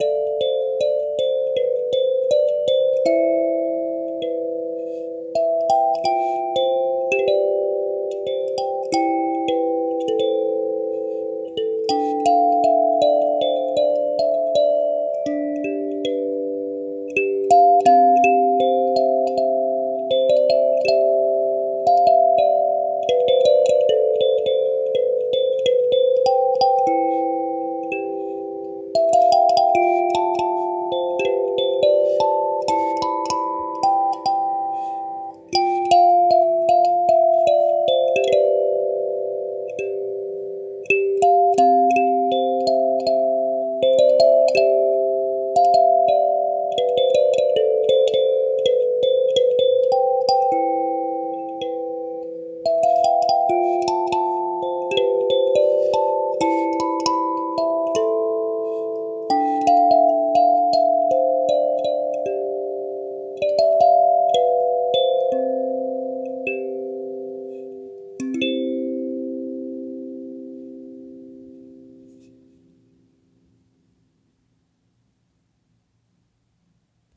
you